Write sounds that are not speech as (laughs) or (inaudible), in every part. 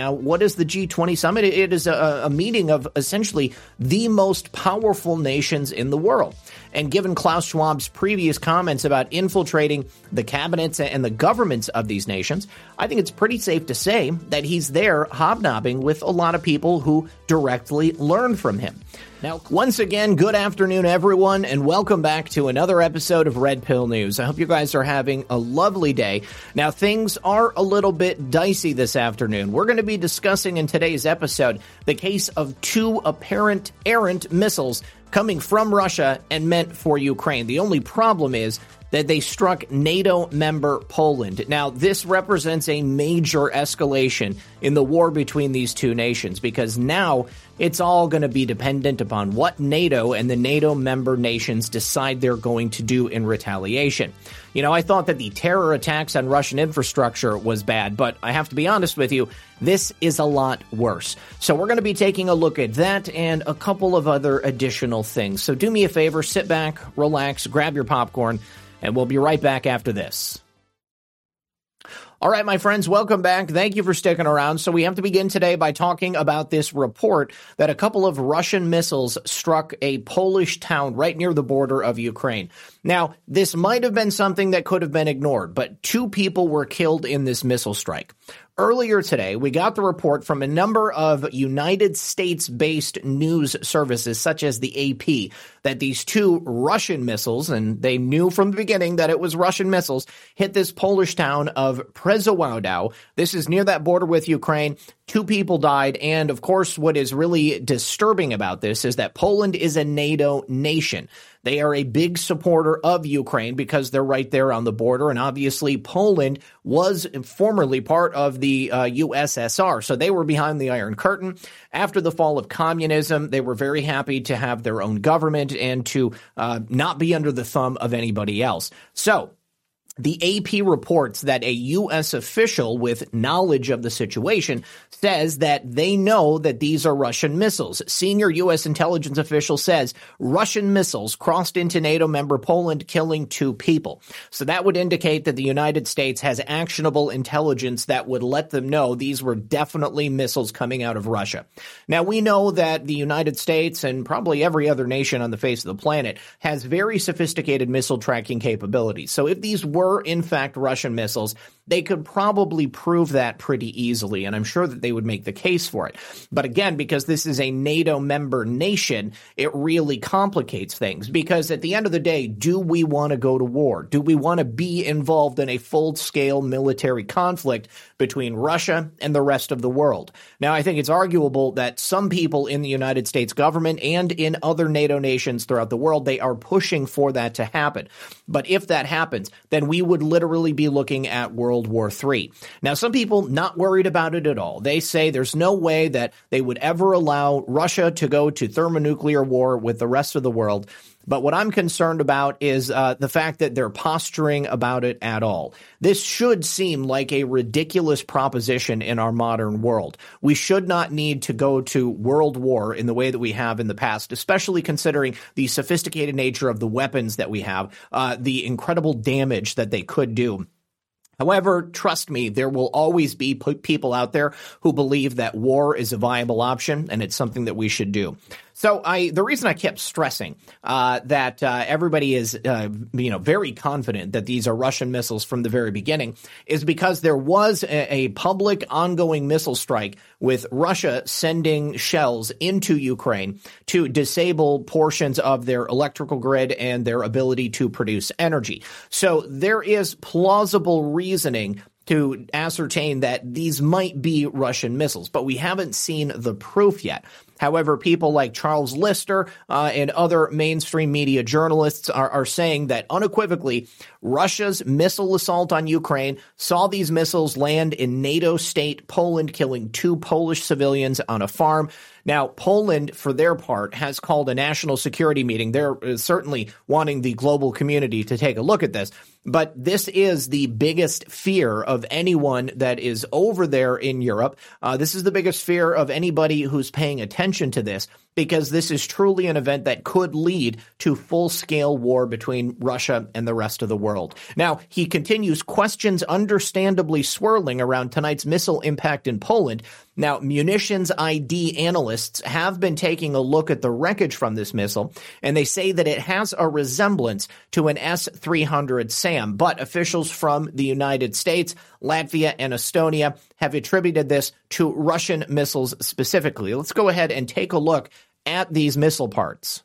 Now, what is the G20 summit? It is a, a meeting of essentially the most powerful nations in the world. And given Klaus Schwab's previous comments about infiltrating the cabinets and the governments of these nations, I think it's pretty safe to say that he's there hobnobbing with a lot of people who directly learn from him. Now, once again, good afternoon, everyone, and welcome back to another episode of Red Pill News. I hope you guys are having a lovely day. Now, things are a little bit dicey this afternoon. We're going to be discussing in today's episode the case of two apparent errant missiles coming from Russia and meant for Ukraine. The only problem is that they struck NATO member Poland. Now, this represents a major escalation in the war between these two nations because now it's all going to be dependent upon what NATO and the NATO member nations decide they're going to do in retaliation. You know, I thought that the terror attacks on Russian infrastructure was bad, but I have to be honest with you, this is a lot worse. So we're going to be taking a look at that and a couple of other additional things. So do me a favor, sit back, relax, grab your popcorn and we'll be right back after this. All right, my friends, welcome back. Thank you for sticking around. So, we have to begin today by talking about this report that a couple of Russian missiles struck a Polish town right near the border of Ukraine. Now, this might have been something that could have been ignored, but two people were killed in this missile strike. Earlier today, we got the report from a number of United States based news services, such as the AP, that these two Russian missiles, and they knew from the beginning that it was Russian missiles, hit this Polish town of Przewodow. This is near that border with Ukraine. Two people died. And of course, what is really disturbing about this is that Poland is a NATO nation. They are a big supporter of Ukraine because they're right there on the border. And obviously, Poland was formerly part of the uh, USSR. So they were behind the Iron Curtain. After the fall of communism, they were very happy to have their own government and to uh, not be under the thumb of anybody else. So the AP reports that a U.S. official with knowledge of the situation says that they know that these are Russian missiles. Senior U.S. intelligence official says Russian missiles crossed into NATO member Poland, killing two people. So that would indicate that the United States has actionable intelligence that would let them know these were definitely missiles coming out of Russia. Now, we know that the United States and probably every other nation on the face of the planet has very sophisticated missile tracking capabilities. So if these were were in fact Russian missiles, they could probably prove that pretty easily, and I'm sure that they would make the case for it. But again, because this is a NATO member nation, it really complicates things because at the end of the day, do we want to go to war? Do we want to be involved in a full scale military conflict between Russia and the rest of the world? Now, I think it's arguable that some people in the United States government and in other NATO nations throughout the world, they are pushing for that to happen. But if that happens, then we would literally be looking at World War III. Now, some people not worried about it at all. They say there's no way that they would ever allow Russia to go to thermonuclear war with the rest of the world. But what I'm concerned about is uh, the fact that they're posturing about it at all. This should seem like a ridiculous proposition in our modern world. We should not need to go to world war in the way that we have in the past, especially considering the sophisticated nature of the weapons that we have, uh, the incredible damage that they could do. However, trust me, there will always be people out there who believe that war is a viable option and it's something that we should do. So I, the reason I kept stressing uh, that uh, everybody is, uh, you know, very confident that these are Russian missiles from the very beginning is because there was a, a public ongoing missile strike with Russia sending shells into Ukraine to disable portions of their electrical grid and their ability to produce energy. So there is plausible reasoning to ascertain that these might be Russian missiles, but we haven't seen the proof yet. However, people like Charles Lister uh, and other mainstream media journalists are, are saying that unequivocally, Russia's missile assault on Ukraine saw these missiles land in NATO state Poland, killing two Polish civilians on a farm. Now, Poland, for their part, has called a national security meeting. They're uh, certainly wanting the global community to take a look at this. But this is the biggest fear of anyone that is over there in Europe. Uh, this is the biggest fear of anybody who's paying attention to this because this is truly an event that could lead to full scale war between Russia and the rest of the world. Now, he continues questions understandably swirling around tonight's missile impact in Poland. Now, munitions ID analysts have been taking a look at the wreckage from this missile, and they say that it has a resemblance to an S 300 SAM. But officials from the United States, Latvia, and Estonia have attributed this to Russian missiles specifically. Let's go ahead and take a look at these missile parts.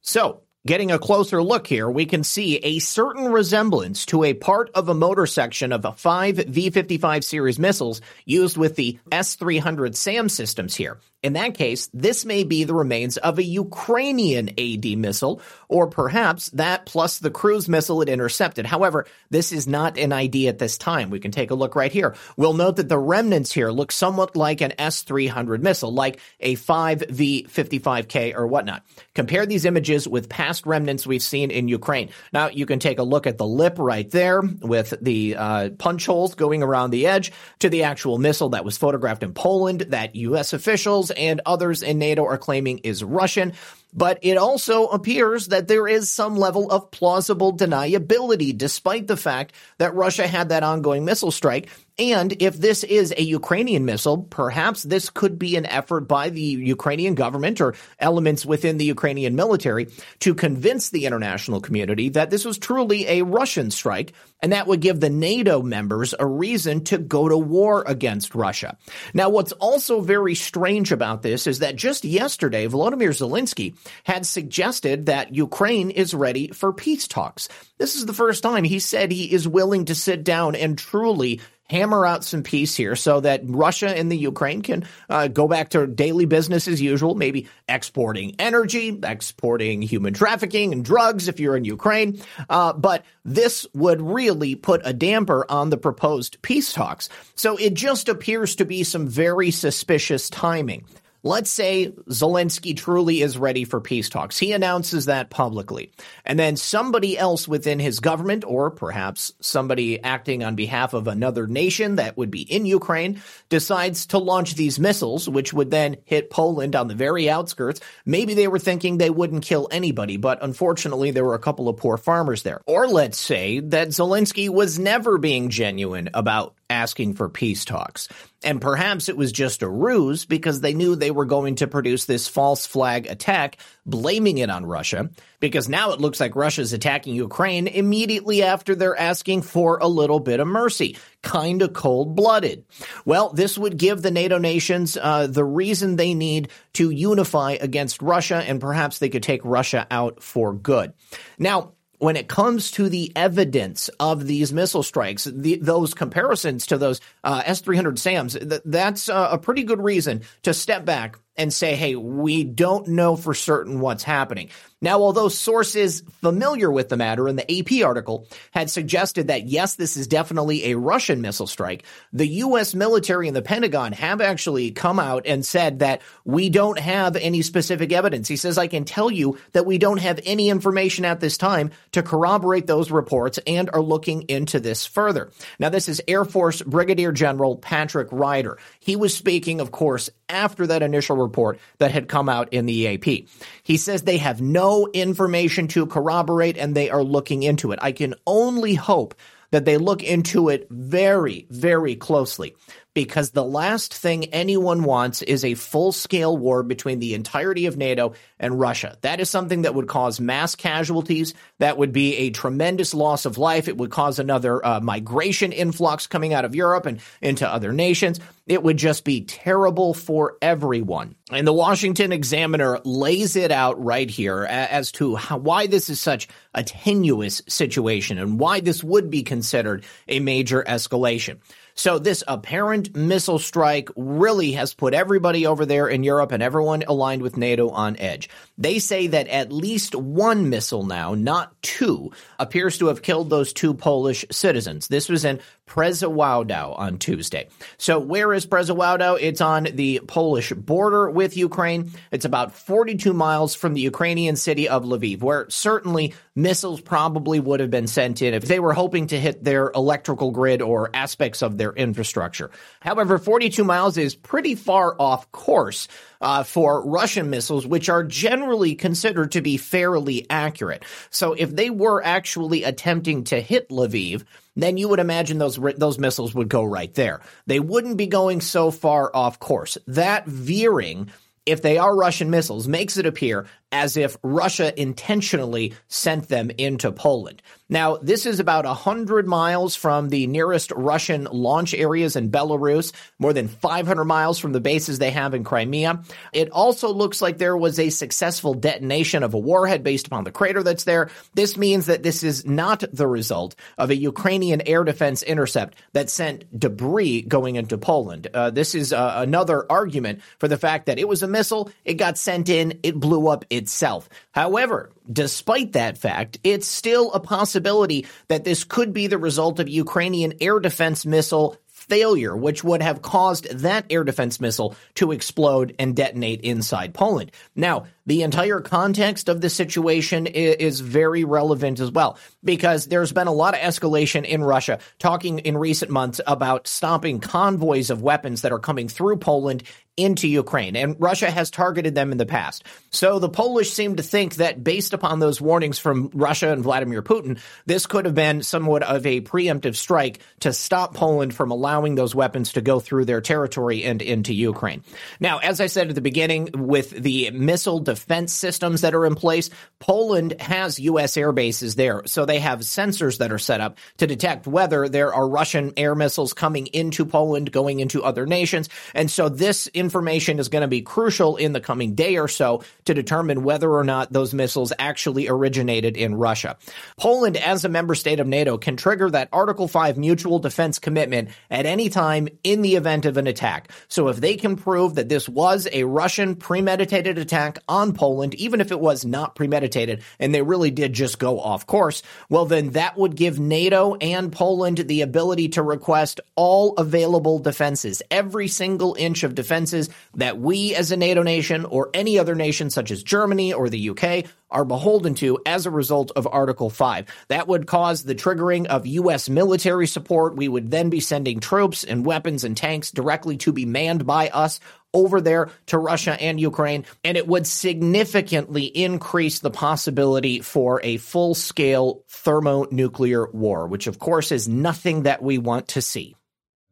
So, Getting a closer look here, we can see a certain resemblance to a part of a motor section of a five V-55 series missiles used with the S-300 SAM systems here. In that case, this may be the remains of a Ukrainian AD missile, or perhaps that plus the cruise missile it intercepted. However, this is not an ID at this time. We can take a look right here. We'll note that the remnants here look somewhat like an S-300 missile, like a 5V-55K or whatnot. Compare these images with past remnants we've seen in Ukraine. Now, you can take a look at the lip right there with the uh, punch holes going around the edge to the actual missile that was photographed in Poland that U.S. officials and others in NATO are claiming is Russian. But it also appears that there is some level of plausible deniability, despite the fact that Russia had that ongoing missile strike. And if this is a Ukrainian missile, perhaps this could be an effort by the Ukrainian government or elements within the Ukrainian military to convince the international community that this was truly a Russian strike, and that would give the NATO members a reason to go to war against Russia. Now, what's also very strange about this is that just yesterday, Volodymyr Zelensky had suggested that Ukraine is ready for peace talks. This is the first time he said he is willing to sit down and truly hammer out some peace here so that Russia and the Ukraine can uh, go back to daily business as usual, maybe exporting energy, exporting human trafficking and drugs if you're in Ukraine. Uh, but this would really put a damper on the proposed peace talks. So it just appears to be some very suspicious timing. Let's say Zelensky truly is ready for peace talks. He announces that publicly. And then somebody else within his government, or perhaps somebody acting on behalf of another nation that would be in Ukraine, decides to launch these missiles, which would then hit Poland on the very outskirts. Maybe they were thinking they wouldn't kill anybody, but unfortunately there were a couple of poor farmers there. Or let's say that Zelensky was never being genuine about asking for peace talks. And perhaps it was just a ruse because they knew they were going to produce this false flag attack, blaming it on Russia, because now it looks like Russia's attacking Ukraine immediately after they're asking for a little bit of mercy. Kind of cold blooded. Well, this would give the NATO nations uh, the reason they need to unify against Russia, and perhaps they could take Russia out for good. Now, when it comes to the evidence of these missile strikes, the, those comparisons to those uh, S 300 SAMs, th- that's uh, a pretty good reason to step back and say, hey, we don't know for certain what's happening. Now, although sources familiar with the matter in the AP article had suggested that yes, this is definitely a Russian missile strike, the U.S. military and the Pentagon have actually come out and said that we don't have any specific evidence. He says, I can tell you that we don't have any information at this time to corroborate those reports and are looking into this further. Now, this is Air Force Brigadier General Patrick Ryder. He was speaking, of course, after that initial report that had come out in the AP. He says they have no information to corroborate and they are looking into it. I can only hope that they look into it very, very closely because the last thing anyone wants is a full scale war between the entirety of NATO and Russia. That is something that would cause mass casualties. That would be a tremendous loss of life. It would cause another uh, migration influx coming out of Europe and into other nations. It would just be terrible for everyone. And the Washington Examiner lays it out right here as to how, why this is such a tenuous situation and why this would be considered a major escalation. So this apparent missile strike really has put everybody over there in Europe and everyone aligned with NATO on edge. They say that at least one missile now, not two, appears to have killed those two Polish citizens. This was in Przewodow on Tuesday. So where is Przewodow? It's on the Polish border with Ukraine. It's about 42 miles from the Ukrainian city of Lviv, where certainly missiles probably would have been sent in if they were hoping to hit their electrical grid or aspects of their infrastructure. However, 42 miles is pretty far off course uh, for Russian missiles, which are generally considered to be fairly accurate. So if they were actually attempting to hit Lviv, then you would imagine those those missiles would go right there. They wouldn't be going so far off course. That veering if they are Russian missiles, makes it appear as if Russia intentionally sent them into Poland. Now, this is about 100 miles from the nearest Russian launch areas in Belarus, more than 500 miles from the bases they have in Crimea. It also looks like there was a successful detonation of a warhead based upon the crater that's there. This means that this is not the result of a Ukrainian air defense intercept that sent debris going into Poland. Uh, this is uh, another argument for the fact that it was a missile, it got sent in, it blew up itself. However, despite that fact, it's still a possibility that this could be the result of Ukrainian air defense missile failure, which would have caused that air defense missile to explode and detonate inside Poland. Now, the entire context of the situation is very relevant as well, because there's been a lot of escalation in Russia, talking in recent months about stopping convoys of weapons that are coming through Poland into Ukraine, and Russia has targeted them in the past. So the Polish seem to think that based upon those warnings from Russia and Vladimir Putin, this could have been somewhat of a preemptive strike to stop Poland from allowing those weapons to go through their territory and into Ukraine. Now, as I said at the beginning, with the missile defense systems that are in place, Poland has U.S. air bases there. So they have sensors that are set up to detect whether there are Russian air missiles coming into Poland, going into other nations. And so this information is going to be crucial in the coming day or so to determine whether or not those missiles actually originated in Russia. Poland, as a member state of NATO, can trigger that Article 5 mutual defense commitment at any time in the event of an attack. So if they can prove that this was a Russian premeditated attack on Poland, even if it was not premeditated and they really did just go off course, well, then that would give NATO and Poland the ability to request all available defenses, every single inch of defenses that we as a NATO nation or any other nation such as Germany or the UK are beholden to as a result of Article 5. That would cause the triggering of U.S. military support. We would then be sending troops and weapons and tanks directly to be manned by us over there to Russia and Ukraine, and it would significantly increase the possibility for a full scale thermonuclear war, which of course is nothing that we want to see.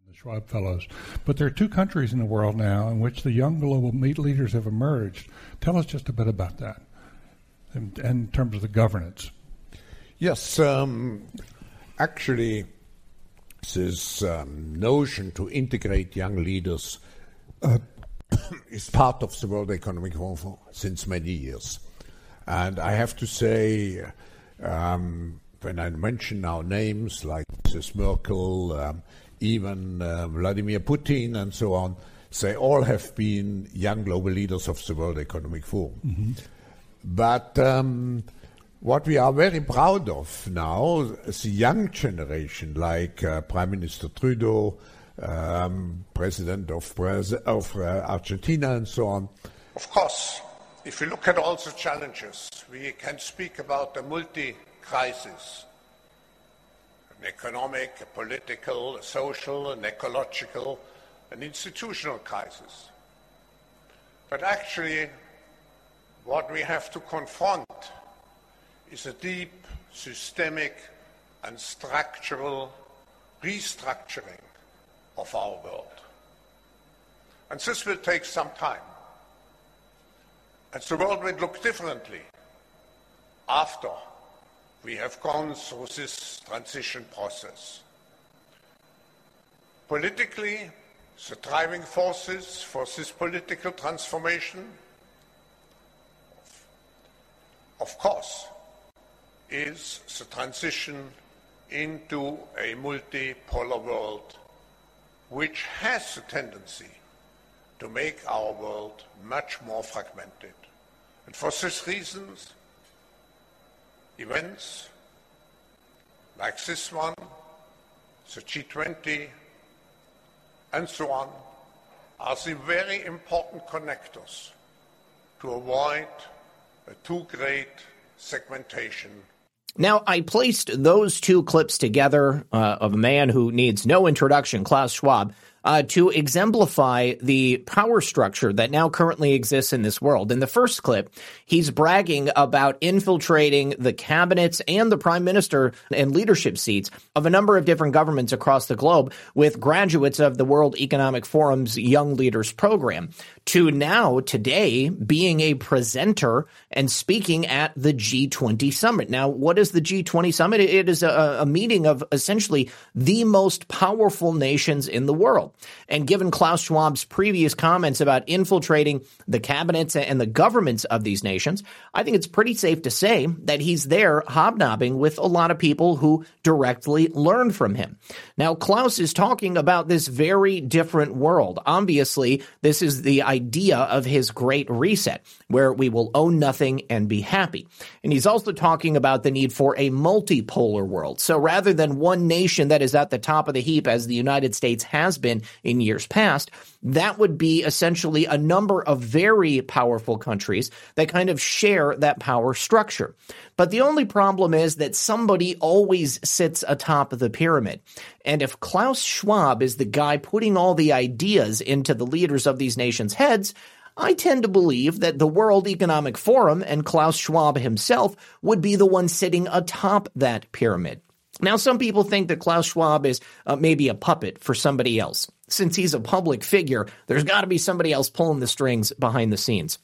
The Schwab Fellows. But there are two countries in the world now in which the young global meat leaders have emerged. Tell us just a bit about that in, in terms of the governance. Yes, um, actually, this um, notion to integrate young leaders uh, is part of the World Economic Forum since many years. And I have to say, um, when I mention now names like Mrs. Merkel, um, even uh, Vladimir Putin and so on, they all have been young global leaders of the World Economic Forum. Mm-hmm. But um, what we are very proud of now, is the young generation, like uh, Prime Minister Trudeau, um, President of, uh, Argentina, and so on. Of course, if you look at all the challenges, we can speak about a multi crisis an economic, a political, a social, an ecological, an institutional crisis. But actually, what we have to confront is a deep, systemic, and structural restructuring of our world. And this will take some time. And the world will look differently after we have gone through this transition process. Politically, the driving forces for this political transformation, of course, is the transition into a multipolar world which has a tendency to make our world much more fragmented. And for these reasons, events like this one the G20, and so on, are the very important connectors to avoid a too great segmentation now, I placed those two clips together uh, of a man who needs no introduction, Klaus Schwab, uh, to exemplify the power structure that now currently exists in this world. In the first clip, he's bragging about infiltrating the cabinets and the prime minister and leadership seats of a number of different governments across the globe with graduates of the World Economic Forum's Young Leaders Program to now, today, being a presenter and speaking at the G20 summit. Now, what is the G20 summit? It is a, a meeting of essentially the most powerful nations in the world. And given Klaus Schwab's previous comments about infiltrating the cabinets and the governments of these nations, I think it's pretty safe to say that he's there hobnobbing with a lot of people who directly learn from him. Now, Klaus is talking about this very different world. Obviously, this is the idea of his great reset, where we will own nothing and be happy. And he's also talking about the need for a multipolar world. So rather than one nation that is at the top of the heap, as the United States has been in years past, that would be essentially a number of very powerful countries that kind of share that power structure. But the only problem is that somebody always sits atop the pyramid. And if Klaus Schwab is the guy putting all the ideas into the leaders of these nations' heads, I tend to believe that the World Economic Forum and Klaus Schwab himself would be the one sitting atop that pyramid. Now, some people think that Klaus Schwab is uh, maybe a puppet for somebody else. Since he's a public figure, there's got to be somebody else pulling the strings behind the scenes.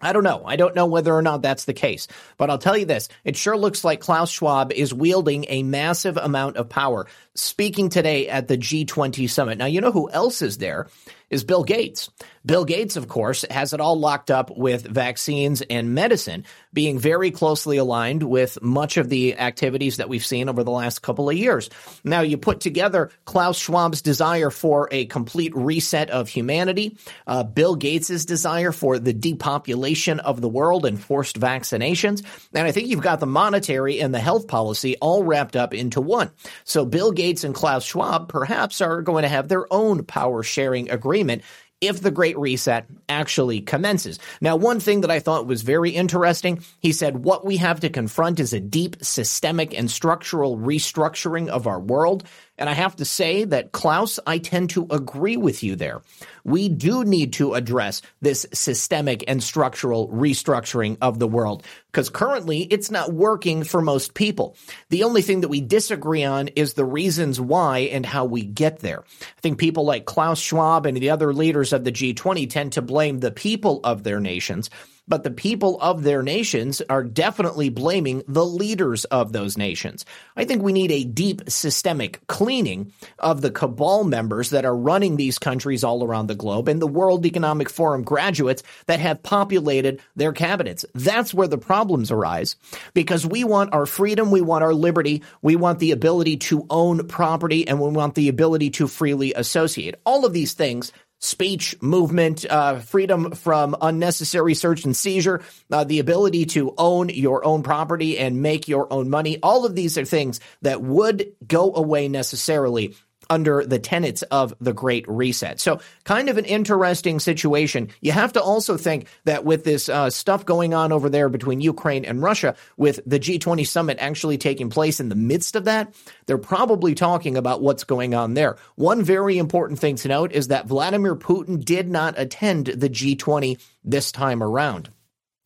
I don't know. I don't know whether or not that's the case. But I'll tell you this it sure looks like Klaus Schwab is wielding a massive amount of power, speaking today at the G20 summit. Now, you know who else is there? Is Bill Gates. Bill Gates, of course, has it all locked up with vaccines and medicine, being very closely aligned with much of the activities that we've seen over the last couple of years. Now, you put together Klaus Schwab's desire for a complete reset of humanity, uh, Bill Gates's desire for the depopulation of the world and forced vaccinations, and I think you've got the monetary and the health policy all wrapped up into one. So, Bill Gates and Klaus Schwab perhaps are going to have their own power sharing agreement if the Great Reset actually commences. Now, one thing that I thought was very interesting, he said, what we have to confront is a deep systemic and structural restructuring of our world. And I have to say that, Klaus, I tend to agree with you there. We do need to address this systemic and structural restructuring of the world because currently it's not working for most people. The only thing that we disagree on is the reasons why and how we get there. I think people like Klaus Schwab and the other leaders of the G20 tend to blame the people of their nations but the people of their nations are definitely blaming the leaders of those nations. I think we need a deep systemic cleaning of the cabal members that are running these countries all around the globe and the World Economic Forum graduates that have populated their cabinets. That's where the problems arise because we want our freedom, we want our liberty, we want the ability to own property, and we want the ability to freely associate. All of these things speech, movement, uh, freedom from unnecessary search and seizure, uh, the ability to own your own property and make your own money. All of these are things that would go away necessarily under the tenets of the Great Reset. So, kind of an interesting situation. You have to also think that with this uh, stuff going on over there between Ukraine and Russia, with the G20 summit actually taking place in the midst of that, they're probably talking about what's going on there. One very important thing to note is that Vladimir Putin did not attend the G20 this time around.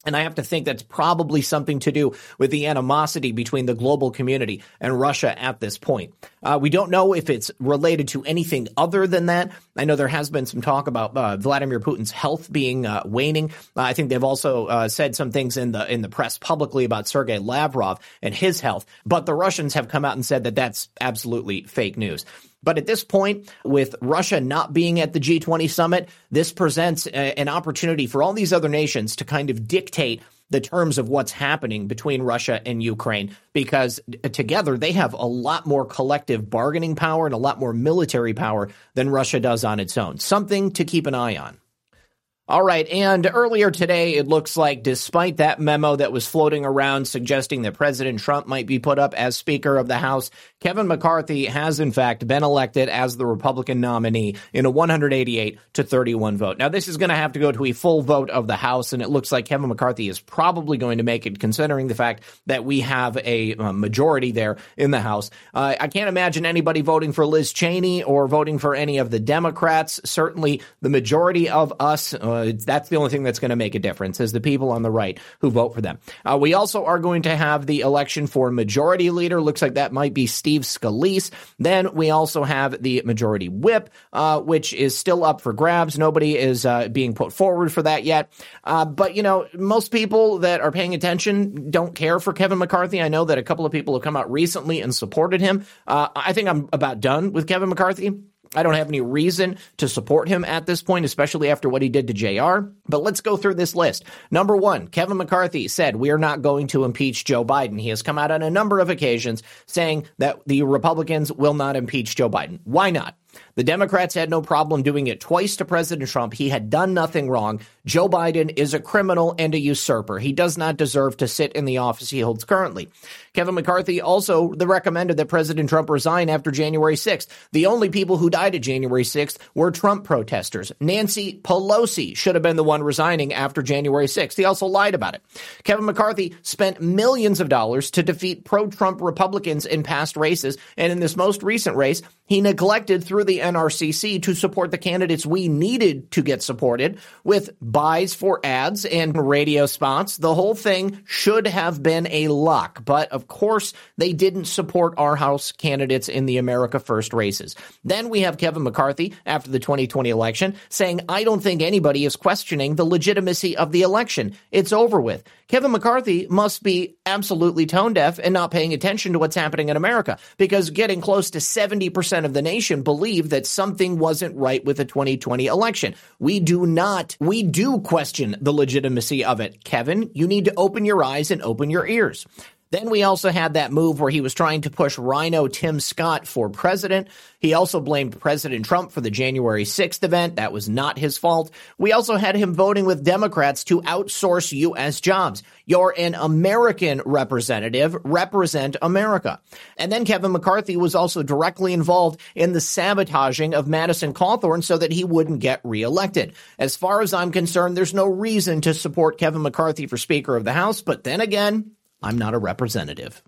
And I have to think that's probably something to do with the animosity between the global community and Russia at this point. Uh, we don't know if it's related to anything other than that. I know there has been some talk about uh, Vladimir Putin's health being uh, waning. Uh, I think they've also uh, said some things in the in the press publicly about Sergei Lavrov and his health, but the Russians have come out and said that that's absolutely fake news. But at this point, with Russia not being at the G20 summit, this presents a, an opportunity for all these other nations to kind of dictate the terms of what's happening between Russia and Ukraine because together they have a lot more collective bargaining power and a lot more military power than Russia does on its own. Something to keep an eye on. All right. And earlier today, it looks like despite that memo that was floating around suggesting that President Trump might be put up as Speaker of the House, Kevin McCarthy has in fact been elected as the Republican nominee in a 188 to 31 vote. Now, this is going to have to go to a full vote of the House, and it looks like Kevin McCarthy is probably going to make it, considering the fact that we have a uh, majority there in the House. Uh, I can't imagine anybody voting for Liz Cheney or voting for any of the Democrats. Certainly, the majority of us. Uh, uh, that's the only thing that's going to make a difference is the people on the right who vote for them. Uh, we also are going to have the election for majority leader. Looks like that might be Steve Scalise. Then we also have the majority whip, uh, which is still up for grabs. Nobody is uh, being put forward for that yet. Uh, but you know, most people that are paying attention don't care for Kevin McCarthy. I know that a couple of people have come out recently and supported him. I think I'm about done with Kevin McCarthy. I don't have any reason to support him at this point, especially after what he did to JR. But let's go through this list. Number one, Kevin McCarthy said, We are not going to impeach Joe Biden. He has come out on a number of occasions saying that the Republicans will not impeach Joe Biden. Why not? The Democrats had no problem doing it twice to President Trump. He had done nothing wrong. Joe Biden is a criminal and a usurper. He does not deserve to sit in the office he holds currently. Kevin McCarthy also recommended that President Trump resign after January 6th. The only people who died at January 6th were Trump protesters. Nancy Pelosi should have been the one resigning after January 6th. He also lied about it. Kevin McCarthy spent millions of dollars to defeat pro Trump Republicans in past races. And in this most recent race, he neglected through the NRCC to support the candidates we needed to get supported with buys for ads and radio spots. The whole thing should have been a lock, but of course they didn't support our House candidates in the America First races. Then we have Kevin McCarthy after the 2020 election saying, I don't think anybody is questioning the legitimacy of the election. It's over with. Kevin McCarthy must be absolutely tone deaf and not paying attention to what's happening in America because getting close to 70% of the nation believe that something wasn't right with the 2020 election. We do not, we do question the legitimacy of it. Kevin, you need to open your eyes and open your ears. Then we also had that move where he was trying to push RINO Tim Scott for president. He also blamed President Trump for the January 6th event. That was not his fault. We also had him voting with Democrats to outsource U.S. jobs. You're an American representative. Represent America. And then Kevin McCarthy was also directly involved in the sabotaging of Madison Cawthorn so that he wouldn't get reelected. As far as I'm concerned, there's no reason to support Kevin McCarthy for Speaker of the House. But then again, I'm not a representative.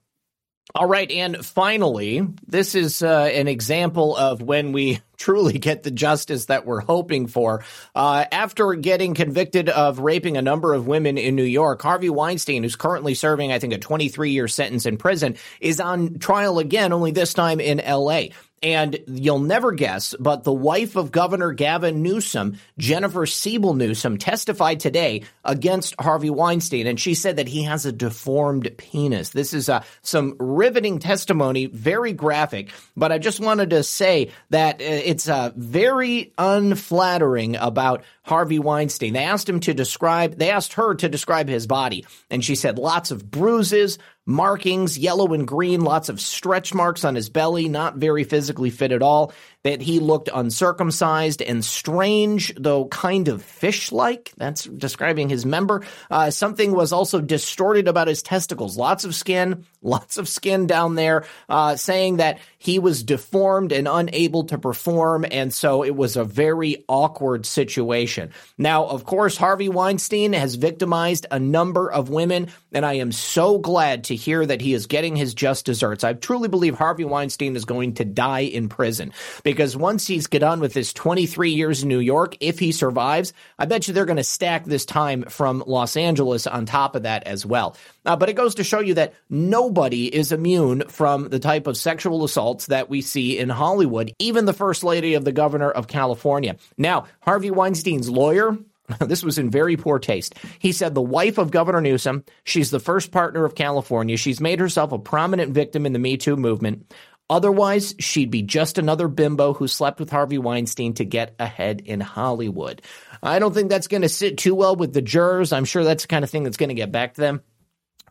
All right, and finally, this is uh, an example of when we (laughs) truly get the justice that we're hoping for. Uh, after getting convicted of raping a number of women in New York, Harvey Weinstein, who's currently serving, I think, a 23 year sentence in prison, is on trial again, only this time in L.A. And you'll never guess, but the wife of Governor Gavin Newsom, Jennifer Siebel Newsom, testified today against Harvey Weinstein. And she said that he has a deformed penis. This is uh, some riveting testimony, very graphic. But I just wanted to say that uh, it's uh, very unflattering about Harvey Weinstein. They asked him to describe, they asked her to describe his body. And she said lots of bruises, markings, yellow and green, lots of stretch marks on his belly, not very physically fit at all that he looked uncircumcised and strange, though kind of fish like. That's describing his member. Uh, something was also distorted about his testicles. Lots of skin, (laughs) lots of skin down there, uh, saying that he was deformed and unable to perform. And so it was a very awkward situation. Now, of course, Harvey Weinstein has victimized a number of women, and I am so glad to hear that he is getting his just desserts. I truly believe Harvey Weinstein is going to die in prison because once he's get on with his 23 years in New York, if he survives, I bet you they're going to stack this time from Los Angeles on top of that as well. Uh, but it goes to show you that nobody is immune from the type of sexual assaults that we see in Hollywood, even the first lady of the governor of California. Now, Harvey Weinstein's lawyer, (laughs) this was in very poor taste. He said the wife of Governor Newsom, she's the first partner of California. She's made herself a prominent victim in the Me Too movement. Otherwise, she'd be just another bimbo who slept with Harvey Weinstein to get ahead in Hollywood. I don't think that's going to sit too well with the jurors. I'm sure that's the kind of thing that's going to get back to them.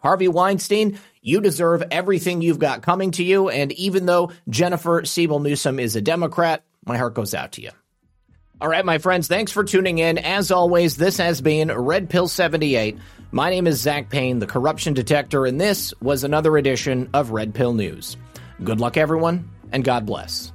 Harvey Weinstein, you deserve everything you've got coming to you. And even though Jennifer Siebel Newsom is a Democrat, my heart goes out to you. All right, my friends, thanks for tuning in. As always, this has been Red Pill 78. My name is Zak Paine, the corruption detector, and this was another edition of Red Pill News. Good luck, everyone, and God bless.